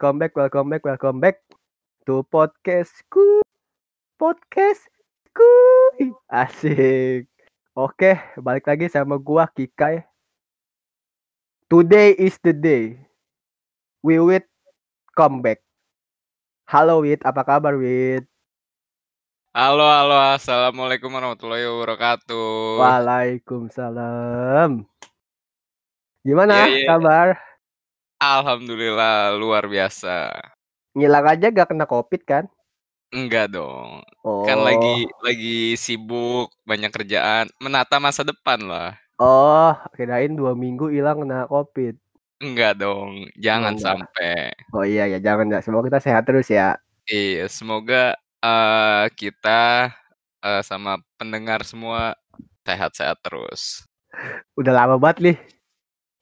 welcome back, welcome back, welcome back to podcastku. Podcastku. Asik. Oke, balik lagi sama gua Kikai. Today is the day. We will come back. Halo Wit, apa kabar Wit? Halo, halo, assalamualaikum warahmatullahi wabarakatuh. Waalaikumsalam. Gimana Iya, iya. kabar? Alhamdulillah luar biasa. Ngilang aja gak kena covid kan? Enggak dong, Oh. kan lagi lagi sibuk, banyak kerjaan, menata masa depan lah. Oh, kirain dua minggu hilang kena covid. Enggak dong, jangan enggak. sampai. Oh iya ya, jangan ya. Semoga kita sehat terus ya. Iya, semoga eh, kita eh, sama pendengar semua sehat-sehat terus. Udah lama banget nih.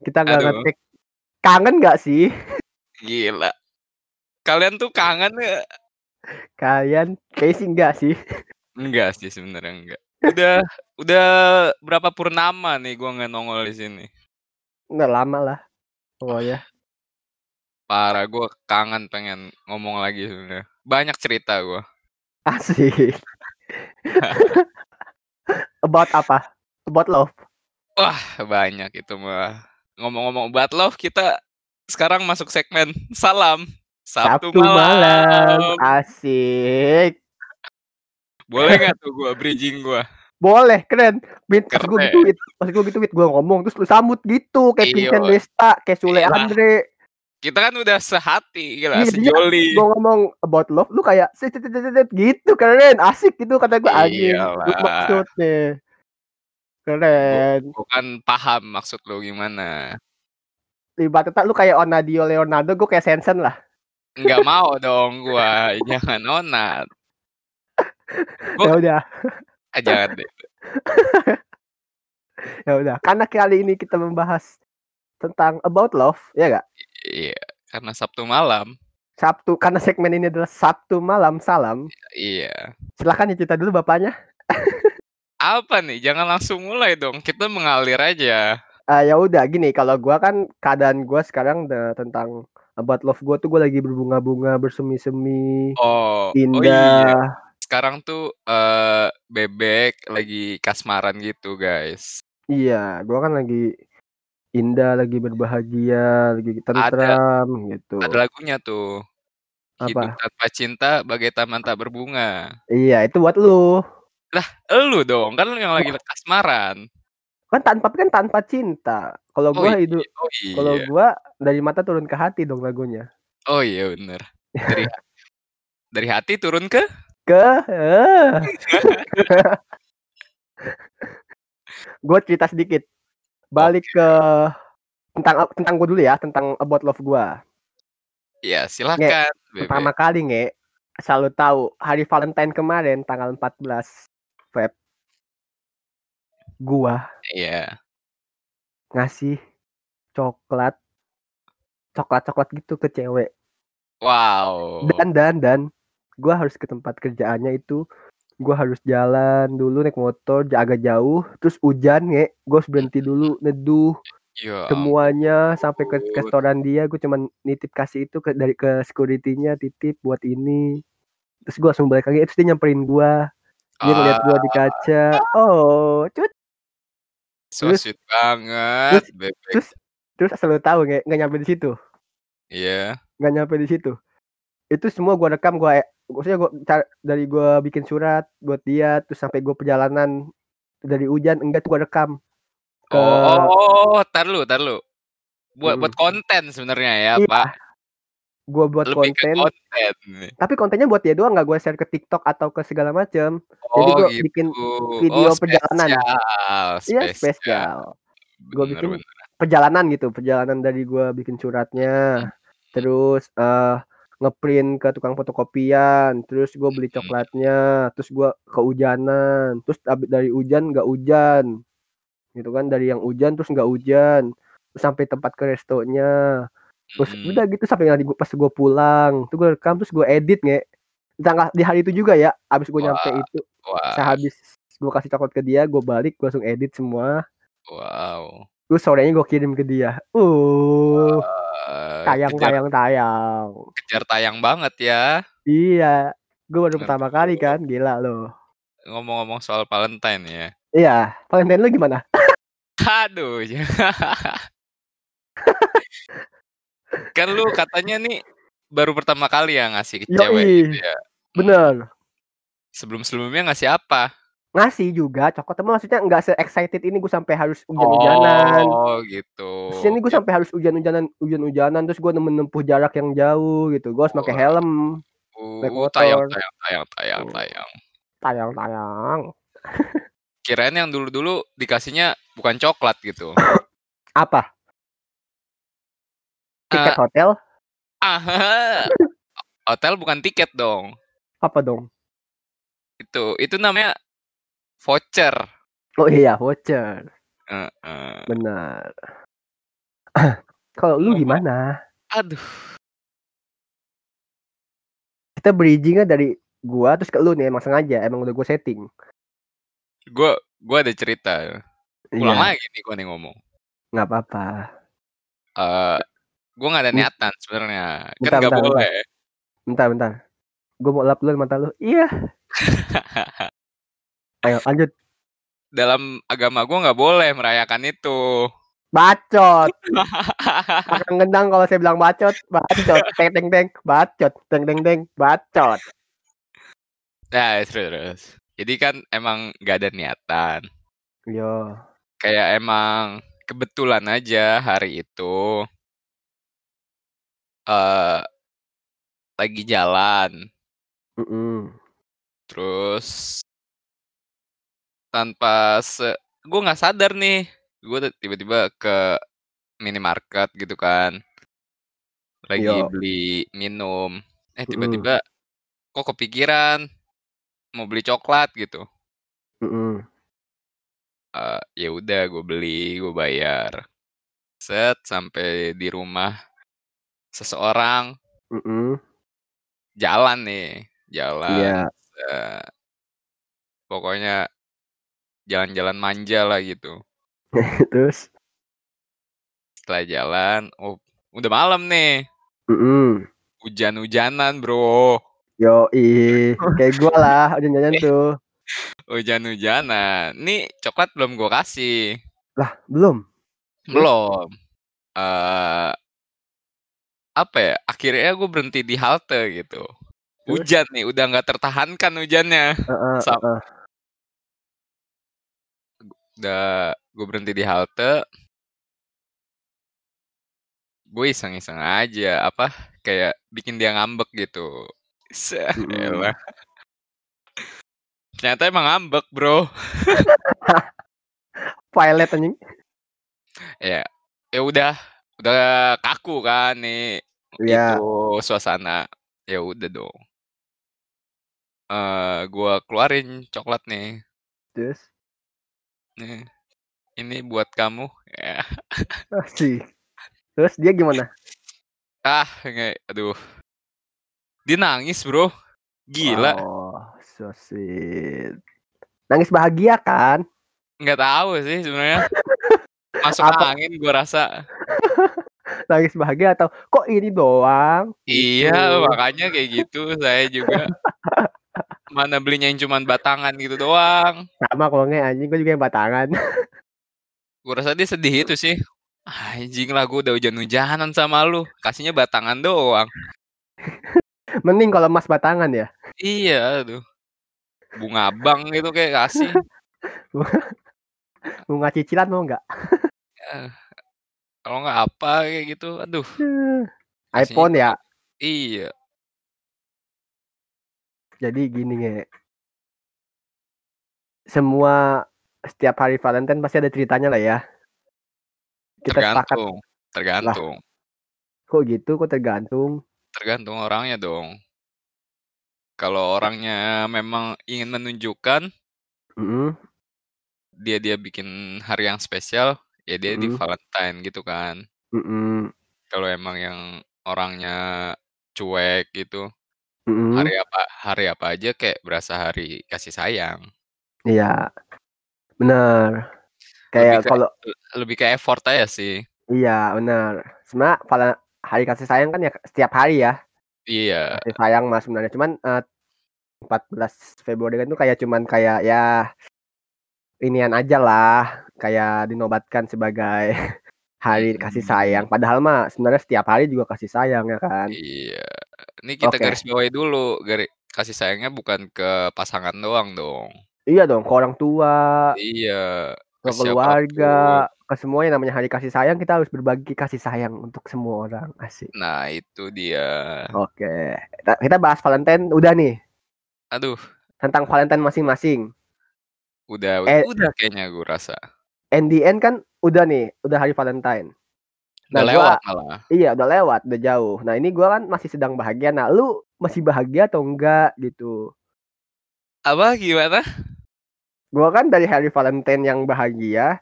Kita nggak ngetik. Kangen nggak sih Gila. Kalian tuh kangen ya? kalian? Sih enggak sih. Enggak sih sebenarnya enggak. Udah udah berapa purnama nih gua nggak nongol di sini. Nggak lama lah. Oh ya. Parah, gue kangen pengen ngomong lagi sebenarnya. Banyak cerita gue. Asik. About apa? About love. Wah, banyak itu mah. Ngomong-ngomong about love, kita sekarang masuk segmen salam. Sabtu, malam. Asik. Boleh nggak tuh gue bridging gue? Boleh, keren. Min, pas gue gitu, Wit. pas gue gitu, Wit, gue ngomong terus lu sambut gitu, kayak Iya. Vincent Desta, kayak Sule Iya. Andre. Kita kan udah sehati, gila, Iya, sejoli. Gue ngomong about love, lu kayak gitu, keren, asik gitu kata gue anjing. Iyalah. Good maksudnya. Keren. Gue kan paham maksud lo gimana. Ibaratnya lu kayak Onadio Leonardo, gue kayak Sensen lah. Nggak mau dong gue, jangan onat. Ya udah, Ah, jangan deh. ya udah. Karena kali ini kita membahas tentang about love, ya gak? Iya, karena Sabtu malam. Sabtu, karena segmen ini adalah Sabtu malam salam. Iya. Silakan ya cerita dulu bapaknya. Apa nih? Jangan langsung mulai dong. Kita mengalir aja. Ah ya udah gini, kalau gua kan keadaan gua sekarang udah tentang about love gua tuh gua lagi berbunga-bunga, bersemi-semi, Oh, oh indah. iya. Sekarang tuh eh bebek lagi kasmaran gitu, guys. Iya, gua kan lagi indah, lagi berbahagia, lagi tentram gitu. Ada lagunya tuh. Hidup Apa? tanpa cinta bagai taman tak berbunga. Iya, itu buat lu. Elu dong, kan lu yang lagi kasmaran. Kan tanpa kan tanpa cinta. Kalau Oh gua iya, hidup oh kalau iya. gua dari mata turun ke hati dong lagunya. Oh iya bener. Dari dari hati turun ke Ke eh. gua cerita sedikit. Balik ke tentang tentang gua dulu ya, tentang about love gua. Ya, silakan. Pertama kali nge, selalu tahu hari Valentine kemarin tanggal 14 Feb gua Iya. ngasih coklat coklat-coklat gitu ke cewek. Wow. dan dan dan gua harus ke tempat kerjaannya itu gua harus jalan dulu naik motor agak jauh terus hujan nge. Gua harus berhenti dulu neduh Ya semuanya sampai ke restoran dia. Gue cuman nitip kasih itu ke dari ke security-nya titip buat ini. Terus gua langsung balik lagi terus dia nyamperin gua dia ngeliat gua di kaca oh cut So Terus- sweet banget, bebek. terus terus asal lu tahu nggak nggak nyampe di situ Iya. nggak nyampe di situ itu semua gua rekam gua maksudnya gua dari gua bikin surat buat dia terus sampai gua perjalanan dari hujan enggak tuh gua rekam ke Oh, oh, tar lu, tar lu. Buat Mm. buat konten sebenarnya ya, Iya, Pak. Gua buat Lebih konten. konten tapi kontennya buat dia doang nggak gua share ke TikTok atau ke segala macam Oh, gua gitu. bikin video oh, perjalanan. spesial, iya spesial. Gua Bener, bikin bener. perjalanan gitu perjalanan dari gua bikin suratnya. Terus eh ngeprint ke tukang fotokopian terus gue beli Hmm. coklatnya terus gua kehujanan terus abis dari hujan nggak hujan. Gitu kan dari yang hujan terus nggak hujan terus sampai tempat ke restonya terus Mm. udah gitu sampai nanti pas gue pulang tuh gue rekam terus gue edit nge tanggal di hari itu juga ya abis gue nyampe itu Wah, sehabis gue kasih coklat ke dia gue balik gue langsung edit semua wow. terus sorenya gue kirim ke dia uh Eee, Tayang kejar tayang tayang. kejar tayang banget ya. Iya, gue baru pertama kali kan, gila loh. Ngomong-ngomong soal Valentine ya. Iya, Valentine lu gimana? Aduh. Kan lu katanya nih baru pertama kali ya ngasih ke cewek gitu Yoi, ya? bener. Sebelum-sebelumnya ngasih apa? Ngasih juga coklat, tapi maksudnya nggak se-excited ini gue sampai harus hujan-hujanan. Oh, gitu. Maksudnya ini gue sampai harus hujan-hujanan hujan-hujanan, terus gue menempuh jarak yang jauh gitu, gue harus pakai helm, Uh, tayang motor. tayang tayang tayang Oh. tayang. Tayang tayang. Kirain yang dulu-dulu dikasihnya bukan coklat gitu. Apa? Tiket Eee hotel? Ah, hotel bukan tiket dong. Apa dong? Itu itu namanya voucher. Oh iya, voucher. Heeh. Benar. Kalau lu gimana? Aduh. Kita bridging-nya dari gua terus ke lu nih, emang sengaja, emang udah gua setting. Gua gua ada cerita. Ulang Iya. lagi nih gua nih ngomong. Nggak apa-apa. Eee, gua nggak ada niatan sebenarnya, kan Bentar nggak bentar boleh. Bentar bentar. Gua mau lap dulu mata lu. Iya. Ayo lanjut. Dalam agama gua nggak boleh merayakan itu. Bacot. Akan ngendang kalau saya bilang bacot, bacot. Teng teng teng, bacot. Teng teng teng, bacot. Nah, terus terus. Jadi kan emang nggak ada niatan. Yo. Kayak emang kebetulan aja hari itu eee lagi jalan. Mhm. Terus tanpa se gua nggak sadar nih, gua tiba-tiba ke minimarket gitu kan. Lagi Yo. beli minum, eh tiba-tiba kok kepikiran mau beli coklat gitu. Mhm. Eee, ya udah gua beli, gua bayar. Set, sampai di rumah seseorang Mhm. jalan nih, jalan, Iya. set. Pokoknya jalan-jalan manja lah gitu. Terus? Setelah jalan, oh udah malam nih. Mhm. Hujan-hujanan, Bro. Yoi, kayak gua lah hujan-hujanan tuh. Hujan-hujanan. Nih coklat belum gua kasih. Lah, belum? Belum. Eee apa ya, akhirnya gua berhenti di halte gitu. Hujan nih, udah nggak tertahankan hujannya. Heeh Sam heeh. Udah gua berhenti di halte. Gue iseng-iseng aja, apa, kayak bikin dia ngambek gitu. Elah. Ternyata emang ngambek, Bro. Violet anjing. Ya, ya udah udah kaku kan nih, Iya. itu suasana. Ya udah dong. Eee, gua keluarin coklat nih. Terus? Nih, ini buat kamu. Ya. Asik. Terus dia gimana? Ah, nge aduh. Dia nangis, Bro. Gila. Oh, so sweet. Nangis bahagia kan? Nggak tahu sih sebenarnya. Masuk Apa? angin gua rasa. Nangis bahagia atau kok ini doang? Iya, Gitu. makanya kayak gitu saya juga. Mana belinya yang cuman batangan gitu doang. Sama kalau nge anjing gua juga yang batangan. Gua rasa dia sedih itu sih. Anjing lah gua udah hujan-hujanan sama lu, kasihnya batangan doang. Mending kalau emas batangan ya? Iya, aduh. Bunga bank gitu kayak kasih. Bunga cicilan mau nggak? Eh, kalau nggak apa kayak gitu, aduh. IPhone ya? Iya. Jadi gini, Nge. Semua setiap hari Valentine pasti ada ceritanya lah ya. Kita sepakat. Tergantung, Lah, tergantung. kok gitu? Kok tergantung? Tergantung orangnya dong. Kalau orangnya memang ingin menunjukkan Mhm. dia dia bikin hari yang spesial, ya dia di Mhm. Valentine gitu kan. Mhm. Kalau emang yang orangnya cuek gitu, Mhm. hari apa hari apa aja kayak berasa hari kasih sayang. Iya. Lebih Kayak kalau le lebih ke effort aja sih. Iya, bener. Sebenarnya vala hari kasih sayang kan ya setiap hari ya. Iya. Kasih sayang mah sebenarnya cuman uh, 14 Februari kan itu kayak cuman kayak ya inian aja lah, kayak dinobatkan sebagai hari kasih sayang. Hmm. Padahal mah sebenarnya setiap hari juga kasih sayang ya kan. Iya. Ini kita Oke. garis bawahi dulu, gari kasih sayangnya bukan ke pasangan doang dong. Iya dong, ke orang tua, Iya, ke ke keluarga, ke semua yang namanya hari kasih sayang kita harus berbagi kasih sayang untuk semua orang. Asik. Nah, itu dia. Oke. Kita, kita bahas Valentine udah nih. Aduh, Tentang Valentine masing-masing. udah Eh. udah kayaknya gue rasa. And the end kan udah nih, udah hari Valentine. Udah Nah, gua- lewat malah. Iya, udah lewat, udah jauh. Nah, ini gua kan masih sedang bahagia. Nah, lu masih bahagia atau enggak gitu? Apa gimana? Gua kan dari hari Valentine yang bahagia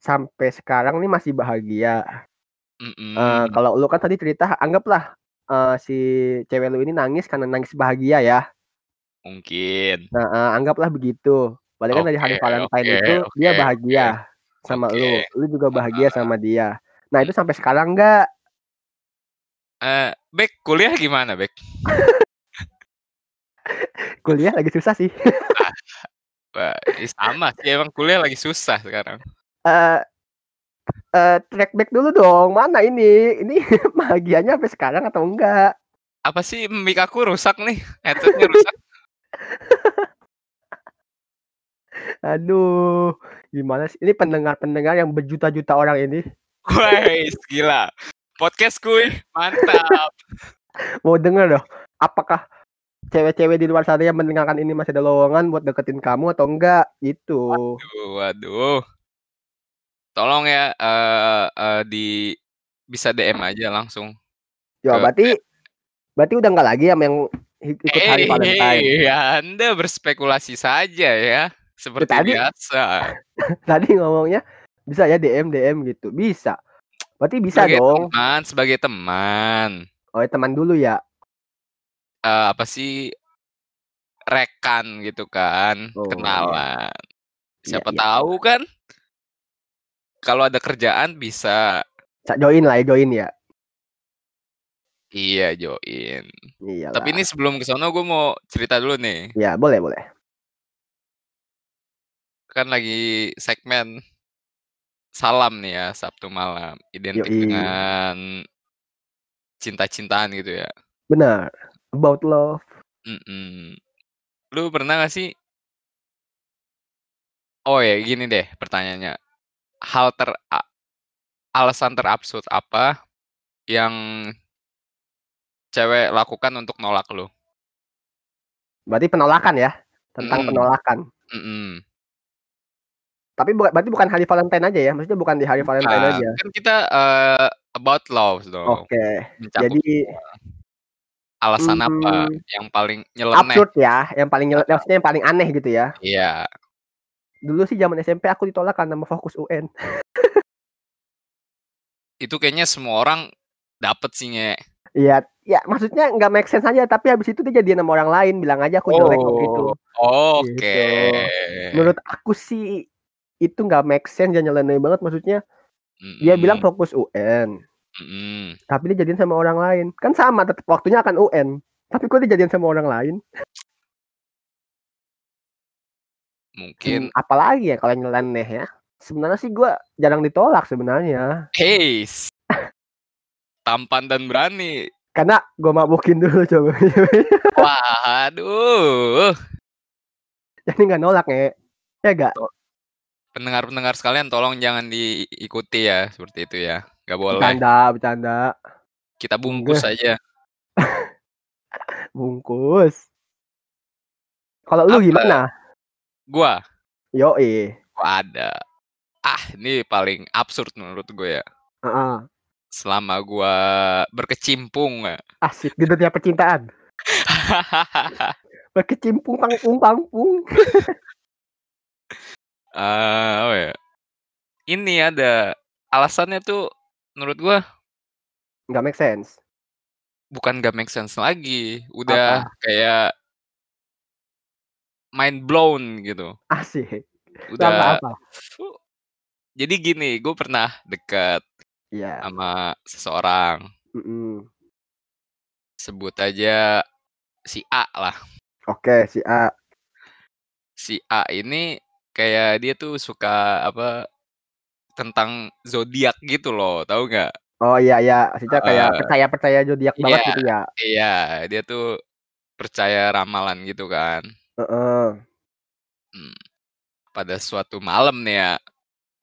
sampai sekarang nih masih bahagia. Mhm. Eh, kalau lu kan tadi cerita anggaplah eh, si cewek lu ini nangis karena nangis bahagia ya. Mungkin. Nah, eh, anggaplah begitu. Berarti kan dari hari Valentine oke, itu dia oke, bahagia sama Oke. lu. Lu juga bahagia sama dia. Nah, itu sampai sekarang enggak? Eh, Bek, kuliah gimana, Bek? Kuliah lagi susah sih. Wah, ih, sama sih emang kuliah lagi susah sekarang. Eh eh track back dulu dong. Mana ini? Ini bahagianya sampai sekarang atau enggak? Apa sih mic aku rusak nih? Headsetnya rusak. Aduh, gimana sih? Ini pendengar-pendengar yang berjuta-juta orang ini Wais, gila. Podcast kuy, mantap. mau denger loh. Apakah cewek-cewek di luar sana yang mendengarkan ini masih ada lowongan buat deketin kamu atau enggak? Gitu. Waduh, waduh. Tolong ya eh eh, di bisa DM aja langsung. Ya, Ke- berarti berarti udah enggak lagi sama yang ik- ikut hari Eh, Valentine. Anda berspekulasi saja ya, seperti tadi- biasa. Tadi ngomongnya bisa ya DM DM gitu. Bisa. Berarti bisa sebagai dong. teman, sebagai teman. Oh, ya, teman dulu ya. Eh, apa sih rekan gitu kan, Oh, kenalan. Iya, Siapa iya. tahu kan kalau ada kerjaan bisa. Ca- Join lah ya, join ya. Iya, join. Iya. Tapi ini sebelum ke sono gue mau cerita dulu nih. ya boleh boleh. Kan lagi segmen salam nih ya Sabtu malam, identik Yoi. dengan cinta-cintaan gitu ya. Benar. About love. Mhm. Lu pernah gak sih Oh ya gini deh pertanyaannya. Hal ter alasan terabsurd apa yang cewek lakukan untuk nolak lu? Berarti penolakan ya. Tentang Mm. penolakan. Mhm. Tapi bukan berarti bukan hari Valentine aja ya. Maksudnya bukan di hari Valentine Bukan, aja. Kan kita eh, about love dong. Oke. Mencakup Jadi alasan apa mm, yang paling nyeleneh? absurd ya, yang paling nyel- maksudnya yang paling aneh gitu ya. Iya. Dulu sih zaman SMP aku ditolak karena mau fokus UN. Itu kayaknya semua orang dapet sih nge. Iya, ya maksudnya nggak make sense aja, tapi habis itu dia jadian sama orang lain, bilang aja aku jelek kok gitu. Oh, Oke. Menurut aku sih itu nggak make sense dan nyeleneh banget maksudnya. Dia bilang fokus UN, Mm-mm. tapi dia jadian sama orang lain. Kan sama tetap waktunya akan UN. Tapi kok dia jadian sama orang lain? Mungkin Hmm, apalagi ya kalau yang nyeleneh ya. Sebenarnya sih gua jarang ditolak sebenarnya. Hey, tampan dan berani. Karena gua mabukin dulu coba. Waduh, Jadi nggak nolak ya. Ya gak? Pendengar-pendengar sekalian tolong jangan diikuti ya seperti itu ya. Gak boleh. Bercanda, bercanda. Kita bungkus aja. Bungkus. Kalau lu Apa? gimana? Gua, Yoi. gua ada. Ah, ini paling absurd menurut gue ya. Heeh. Selama gua berkecimpung. ya. Asik di dunia percintaan. Berkecimpung pangpung pangpung. Eh, apa ya? Ini ada alasannya tuh menurut gua Nggak make sense. bukan gak make sense lagi. Udah kayak mind blown gitu. Asik. Udah Apa apa? Jadi gini, gue pernah dekat Iya. sama seseorang. Mhm. Sebut aja si A lah. Oke, si A. Si A ini kayak dia tuh suka apa tentang zodiak gitu loh, tahu nggak? Oh iya iya, maksudnya kayak Heeh. percaya-percaya zodiak banget Iya gitu ya? iya, dia tuh percaya ramalan gitu kan. Heeh. Mmm, pada suatu malam nih ya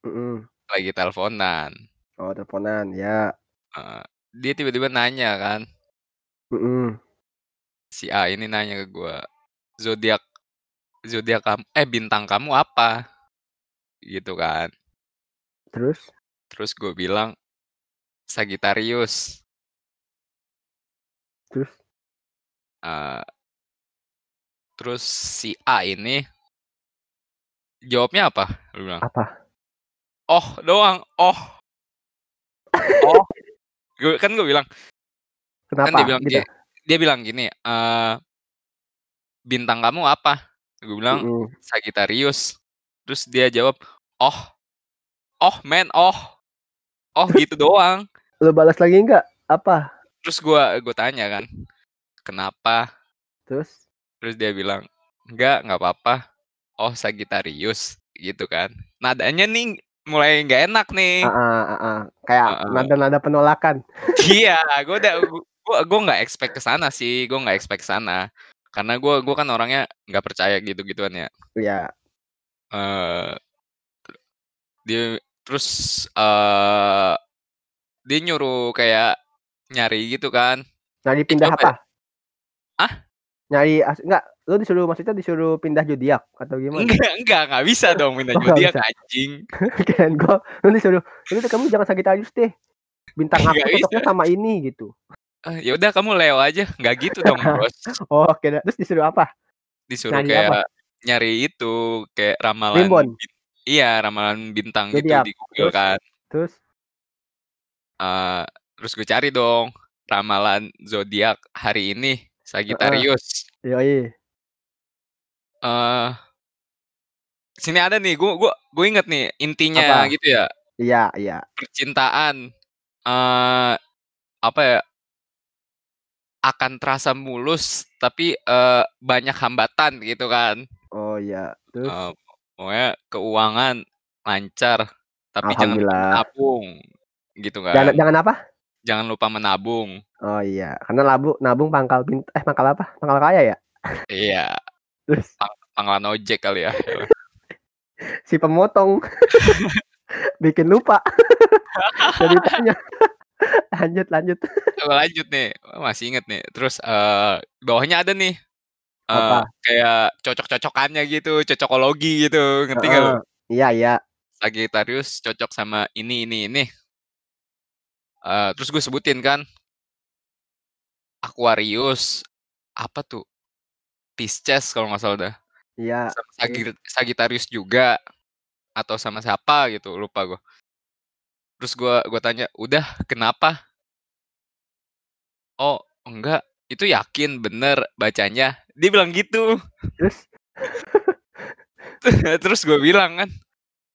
Mhm. lagi teleponan. Oh, teleponan, ya. Heeh, dia tiba-tiba nanya kan. Mhm. Si A ini nanya ke gua, "Zodiak zodiak kam eh, bintang kamu apa?" Gitu kan. Terus? Terus gue bilang, "Sagittarius." Terus? Eee terus si A ini jawabnya apa? Dia bilang. Apa? "Oh," doang, "oh." "Oh." Gue kan gue bilang kan Kenapa dia bilang gitu? gi dia bilang gini, eee "Bintang kamu apa?" Gue bilang, Mhm. "Sagittarius." Terus dia jawab, "Oh. Oh, man, oh." Oh, gitu doang. Lu balas lagi nggak? Apa? Terus gua gua tanya kan, "Kenapa?" Terus? Terus dia bilang, "Enggak, nggak apa-apa. Oh, Sagittarius." Gitu kan. Nadanya nih mulai nggak enak nih. Heeh heeh, kayak Heeh. nada-nada penolakan. Iya, gua udah gua gua nggak expect ke sana sih, gua nggak expect ke sana. Karena gua gua kan orangnya nggak percaya gitu-gituan ya. Iya. Eee, dia terus, eee, dia nyuruh kayak nyari gitu kan. Nyari pindah apa? ya Ah? Nyari enggak, lu disuruh maksudnya disuruh pindah zodiak atau gimana? Enggak enggak, nggak bisa dong pindah Oh, zodiak anjing. Kirain gua lu disuruh, "Udah kamu jangan Sagittarius deh, bintang aku Nggak cocoknya bisa. sama ini," gitu. Eh, ya udah kamu Leo aja, nggak gitu dong, Bos. Oh, oke dah, terus disuruh apa? Disuruh Nyari apa? kayak nyari itu, kayak ramalan Primbon? bin iya, ramalan bintang gitu Zodiak? di Google Terus? kan. Terus? Eee, terus gue cari dong, ramalan zodiak hari ini. Sagittarius. Yoi. Eee sini ada nih, gua gua gua inget nih intinya Apa? gitu ya. Iya iya. Percintaan, eee, apa ya akan terasa mulus tapi, eee, banyak hambatan gitu kan. Oh, iya, terus? Eee, pokoknya keuangan lancar, tapi jangan menabung, gitu Jangan kan. jangan apa? Jangan lupa menabung. Oh, iya, karena labu nabung pangkal pint eh, pangkal apa? Pangkal kaya ya? Iya. Terus? Pang pangkalan ojek kali ya. Si pemotong. Bikin lupa ceritanya. Lanjut lanjut. Coba lanjut nih, masih inget nih. Terus, eee, bawahnya ada nih, eee, Apa? kayak cocok-cocokannya gitu, cocokologi gitu, ngerti nggak? Heeh, iya iya. Sagittarius cocok sama ini ini ini. Eee, terus gue sebutin kan. Aquarius, apa tuh, Pisces kalau nggak salah dah. Iya? Sagir Sagittarius juga, atau sama siapa gitu, lupa gua. Terus gua gua tanya, "Udah, kenapa?" "Oh, enggak, itu yakin bener bacanya?" Dia bilang gitu. Terus? Terus gua bilang kan,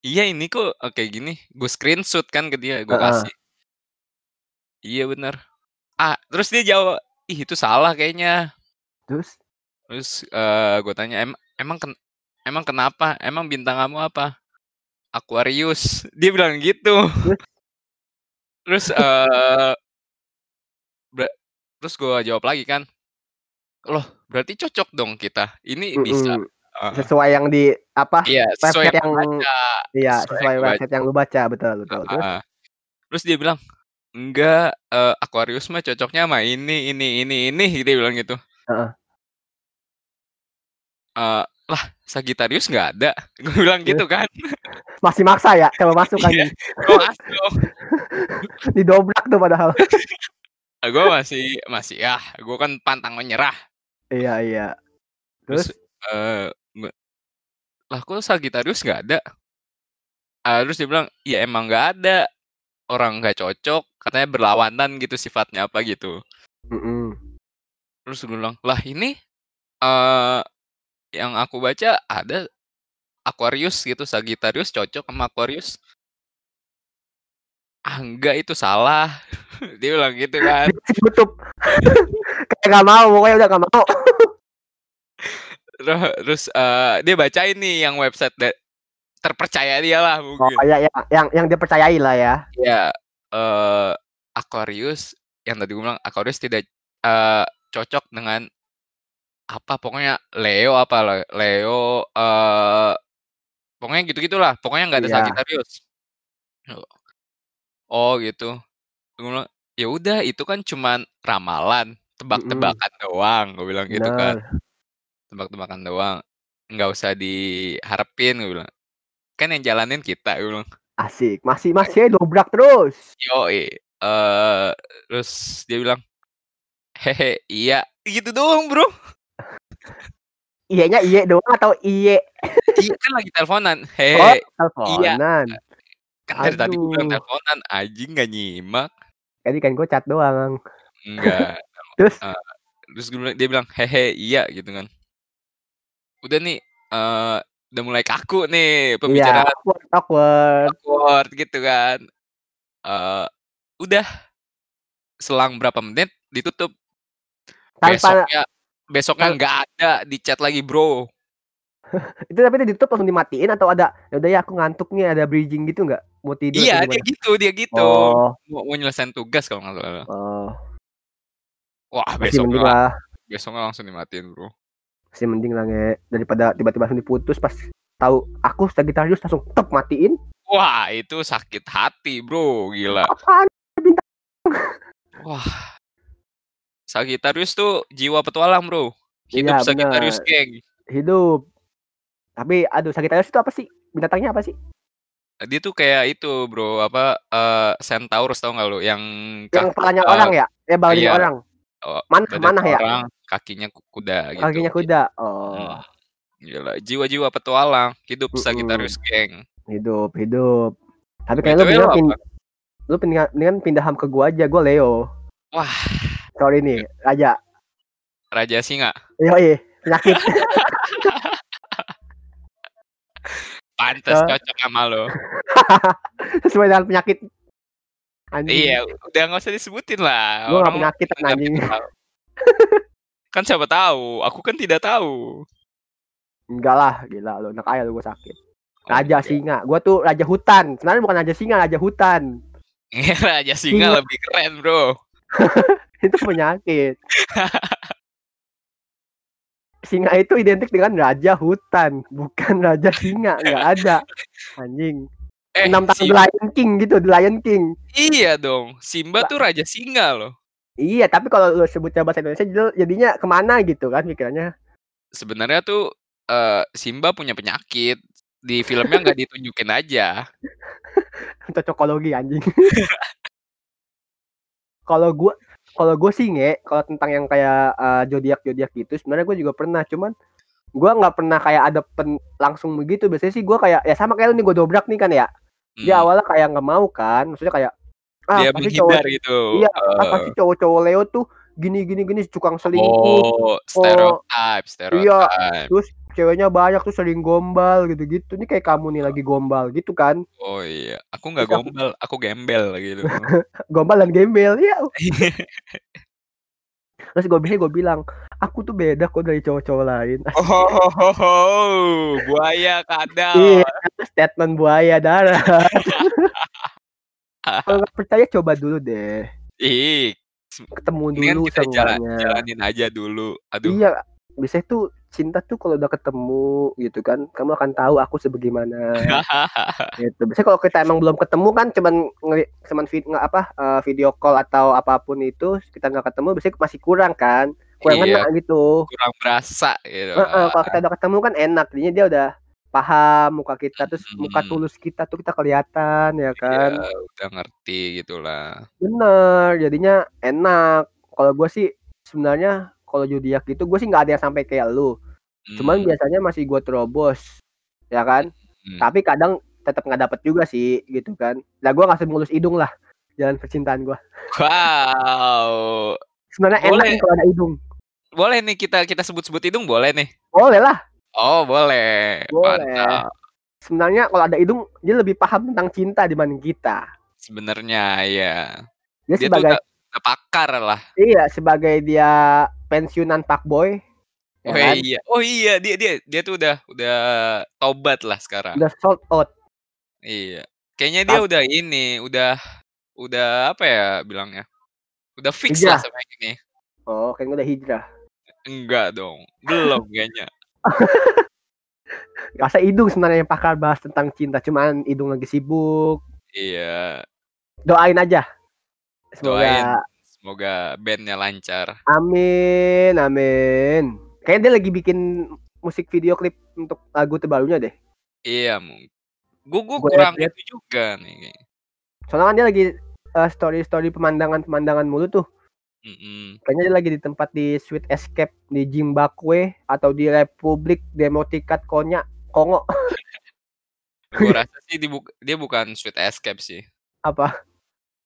"Iya, ini kok, eee, kayak gini." Gue screenshot kan ke dia, gua Heeh. kasih. "Iya, bener." Ah, terus dia jawab, "Ih, itu salah kayaknya." Terus? Terus, eee, gua tanya, "Em emang ken emang kenapa? Emang bintang kamu apa?" "Aquarius." Dia bilang gitu. Terus? Terus, Be terus gua jawab lagi kan, "Loh, berarti cocok dong kita, ini bisa." Mhm, Heeh. sesuai yang di apa, Iya, sesuai website yang yang kubaca iya, sesuai yang sesuai website kubaca. yang lu baca, betul betul, terus? Heeh. Terus dia bilang, "Enggak, eee, Aquarius mah cocoknya sama ini ini ini ini," dia bilang gitu. Eee, "Lah, Sagittarius nggak ada?" Gue bilang Terus? gitu kan. Masih maksa ya? Coba masuk Iya, gua masuk. Didobrak tuh padahal. Eee, gua masih masih yah, gua kan pantang menyerah. Iya iya. Terus, Terus? me "Lah, kok Sagittarius nggak ada?" Eee, terus dia bilang, "Ya emang nggak ada, orang nggak cocok, katanya berlawanan gitu sifatnya," apa gitu. Mhm. Terus gue bilang, "Lah ini, eee, yang aku baca ada Aquarius gitu, Sagittarius cocok sama Aquarius." "Ah, enggak itu salah." Dia bilang gitu kan. Ditutup. Kayak nggak mau, pokoknya udah nggak mau. Terus, eee, dia bacain nih yang website terpercaya dia lah Oh, mungkin. kayak yang yang yang dia percayai lah ya. Iya, eee, Aquarius yang tadi gue bilang Aquarius tidak, eee, cocok dengan apa pokoknya Leo apa Leo, eee, pokoknya gitu-gitulah, pokoknya nggak ada Iya. Sagittarius. Oh gitu. Gue bilang, "Ya udah itu kan cuman ramalan, Mhm. tebak-tebakan doang," gue bilang gitu kan. "Tebak-tebakan doang, nggak usah diharapin," gue bilang. "Kan yang jalanin kita," gue bilang. Asik, masih masih aja dobrak terus. Yoi, eee, terus dia bilang, "Hehe, iya." Gitu doang, Bro. Iyenya iye doang atau iye? Iya, kan lagi teleponan, Oh, "Hehe, iya." teleponan. Kan dari tadi gue bilang Aduh. teleponan, anjing nggak nyimak. Tadi kan gue chat doang. Enggak. Terus? Eee, terus gue bilang dia bilang, "Hehe, iya," gitu kan. Udah nih, eee, udah mulai kaku nih Iya, pembicaraan. awkward awkward. Awkward gitu kan. Eee, udah. Selang berapa menit ditutup. Tanpa Besoknya besoknya tan nggak ada di chat lagi, Bro. Itu tapi itu ditutup langsung dimatiin atau ada, "Ya udah ya aku ngantuk nih," ada bridging gitu nggak? Mau tidur Iya, dia gitu dia gitu. Oh. Mau mau nyelesain tugas kalau nggak salah. Oh. Wah, besoknya lah. besoknya langsung dimatiin, Bro. Masih mending lah, Nge, daripada tiba-tiba langsung diputus pas tahu aku Sagittarius langsung tek matiin. Wah, itu sakit hati, Bro, gila. Apaan bintang? Wah. Sagittarius tuh jiwa petualang, Bro. Hidup Iya, Sagittarius. Gang. Hidup. Tapi aduh Sagittarius itu apa sih? Binatangnya apa sih? Dia tuh kayak itu, Bro, apa, eee, Centaurus tahu nggak lu? Yang Yang kepalanya eee, orang ya? Eh, badannya iya. orang. Oh, badannya manah ya? orang, kakinya ku kuda gitu. Kakinya kuda. Oh. Gila, jiwa-jiwa petualang, hidup Mhm. Sagittarius Gang. Hidup hidup. Tapi kayaknya lu mendingan pin lu mendingan mendingan pindah ham ke gua aja, gua Leo. Wah. Sorry nih, Raja. Raja Singa. Yoi, penyakit. Pantes cocok sama lu. Sesuai dengan penyakit. Anjing. Iya, udah nggak usah disebutin lah. Gua nggak Orang pendengar anjing. Kan siapa tahu, aku kan tidak tahu. Enggak lah, gila lu, enak aja lu gua sakit. Oh, Raja enggak. singa, gua tuh raja hutan. Sebenarnya bukan raja singa, raja hutan. Raja Singa Singa. lebih keren, Bro. Itu penyakit. Singa itu identik dengan raja hutan, bukan raja singa, nggak ada. Anjing. Eh, Enam tahun The Lion King gitu, The Lion King. Iya dong, Simba tuh Raja Singa loh. Iya, tapi kalau lu sebutnya bahasa Indonesia jadinya ke mana gitu kan pikirannya. Sebenarnya tuh, eee, Simba punya penyakit. Di filmnya nggak ditunjukin aja. Cocokologi anjing. Kalau gua kalau gua sih nge, kalau tentang yang kayak eh, zodiak-zodiak gitu sebenarnya gua juga pernah, cuman gua nggak pernah kayak ada pen, langsung begitu. Biasanya sih gua kayak ya sama kayak lu nih gua dobrak nih kan ya. Dia Mmm. awalnya kayak nggak mau kan, maksudnya kayak ah Dia pasti cowok gitu, iya, ah eee. pasti cowok-cowok Leo tuh gini gini gini tukang selingkuh. Oh, Oh, stereotype iya, stereotype. terus ceweknya banyak tuh sering gombal gitu-gitu. Ini kayak kamu nih lagi gombal gitu kan. Oh iya, aku nggak Terus gombal, aku gembel gitu. gombal dan gembel, iya. Terus gue biasanya gue bilang, aku tuh beda kok dari cowok-cowok lain. Oh, buaya kadal. Iya, statement buaya darat. Kalau nggak percaya coba dulu deh. Ih, Ketemu mendingan dulu kita jalan jalanin aja dulu. Aduh. Iya, biasanya tuh cinta tuh kalau udah ketemu gitu kan, kamu akan tahu aku sebagaimana. gitu. Biasanya kalau kita emang belum ketemu kan cuman cuman vid nggak apa, eee, video call atau apa pun itu kita nggak ketemu biasanya masih kurang kan, kurang Iya, ngena gitu. kurang berasa gitu. Heeh, kalau kita udah ketemu kan enak, jadinya dia udah paham muka kita, terus muka Mhm. tulus kita tuh kita kelihatan ya Iya, kan. udah ngerti gitulah. Bener, jadinya enak. Kalau gua sih sebenarnya kalau zodiak gitu gua sih nggak ada yang sampai kayak lu. Cuman Mmm. biasanya masih gua terobos, ya kan. Mhm. Tapi kadang tetap nggak dapet juga sih gitu kan. Nah gua nggak semulus hidung lah jalan percintaan gua. Wow. Sebenarnya enak nih kalau ada hidung. boleh nih kita kita sebut-sebut hidung boleh nih? Boleh lah. Oh, boleh. Boleh. Mantap. Sebenarnya kalau ada hidung dia lebih paham tentang cinta dibanding kita. Sebenarnya ya. Dia, Dia tuh sebagai udah pakar lah. iya, sebagai dia pensiunan fuckboy, ya Oh kan? iya oh iya, dia dia dia tuh udah udah tobat lah sekarang. Udah sold out. Iya. Kayaknya dia Tap udah ini, udah udah apa ya bilangnya, udah fix lah Hijrah. sama yang ini. Oh, kayaknya udah hijrah. Enggak dong, belum kayaknya. Rasa Idung sebenarnya yang pakar bahas tentang cinta, cuman Idung lagi sibuk. Iya, Doain aja. Semoga doain semoga bandnya lancar. amin, amin. Kayaknya dia lagi bikin musik video klip untuk lagu terbarunya deh. Iya, mungkin. Gue kurang itu juga nih. Soalnya kan dia lagi eh, story-story pemandangan-pemandangan mulu tuh. Mm-mm. Kayaknya dia lagi di tempat di Sweet Escape di Zimbabwe atau di Republik Demokrat Konya Kongo Gue rasa sih dia, buk- dia bukan sweet escape sih. apa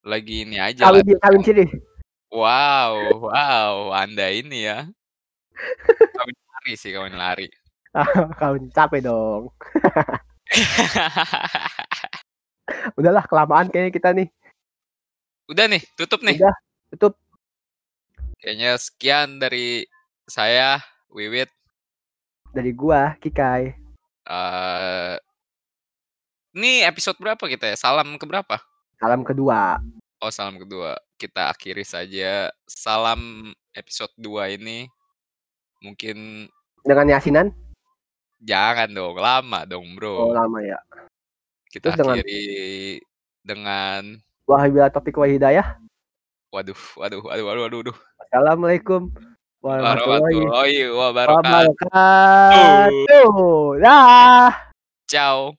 Lagi ini aja kawin kawin sini Wow, wow, Anda ini ya. Kawin lari sih, kawin lari. kawin capek dong udahlah kelamaan kayaknya kita nih Udah nih, tutup nih. udah tutup Kayaknya sekian dari saya, Wiwit. dari gua Kikai eh ini episode berapa kita ya? Salam ke berapa? salam kedua Oh, salam kedua. Kita akhiri saja. Salam episode 2 ini. Mungkin dengan yasinan jangan dong, lama dong, oh Bro. lama ya Kita terus dengan- akhiri dengan wahai topik wa hidayah waduh, waduh, waduh, waduh, waduh, waduh. assalamualaikum warahmatullahi wabarakatuh dah Ciao.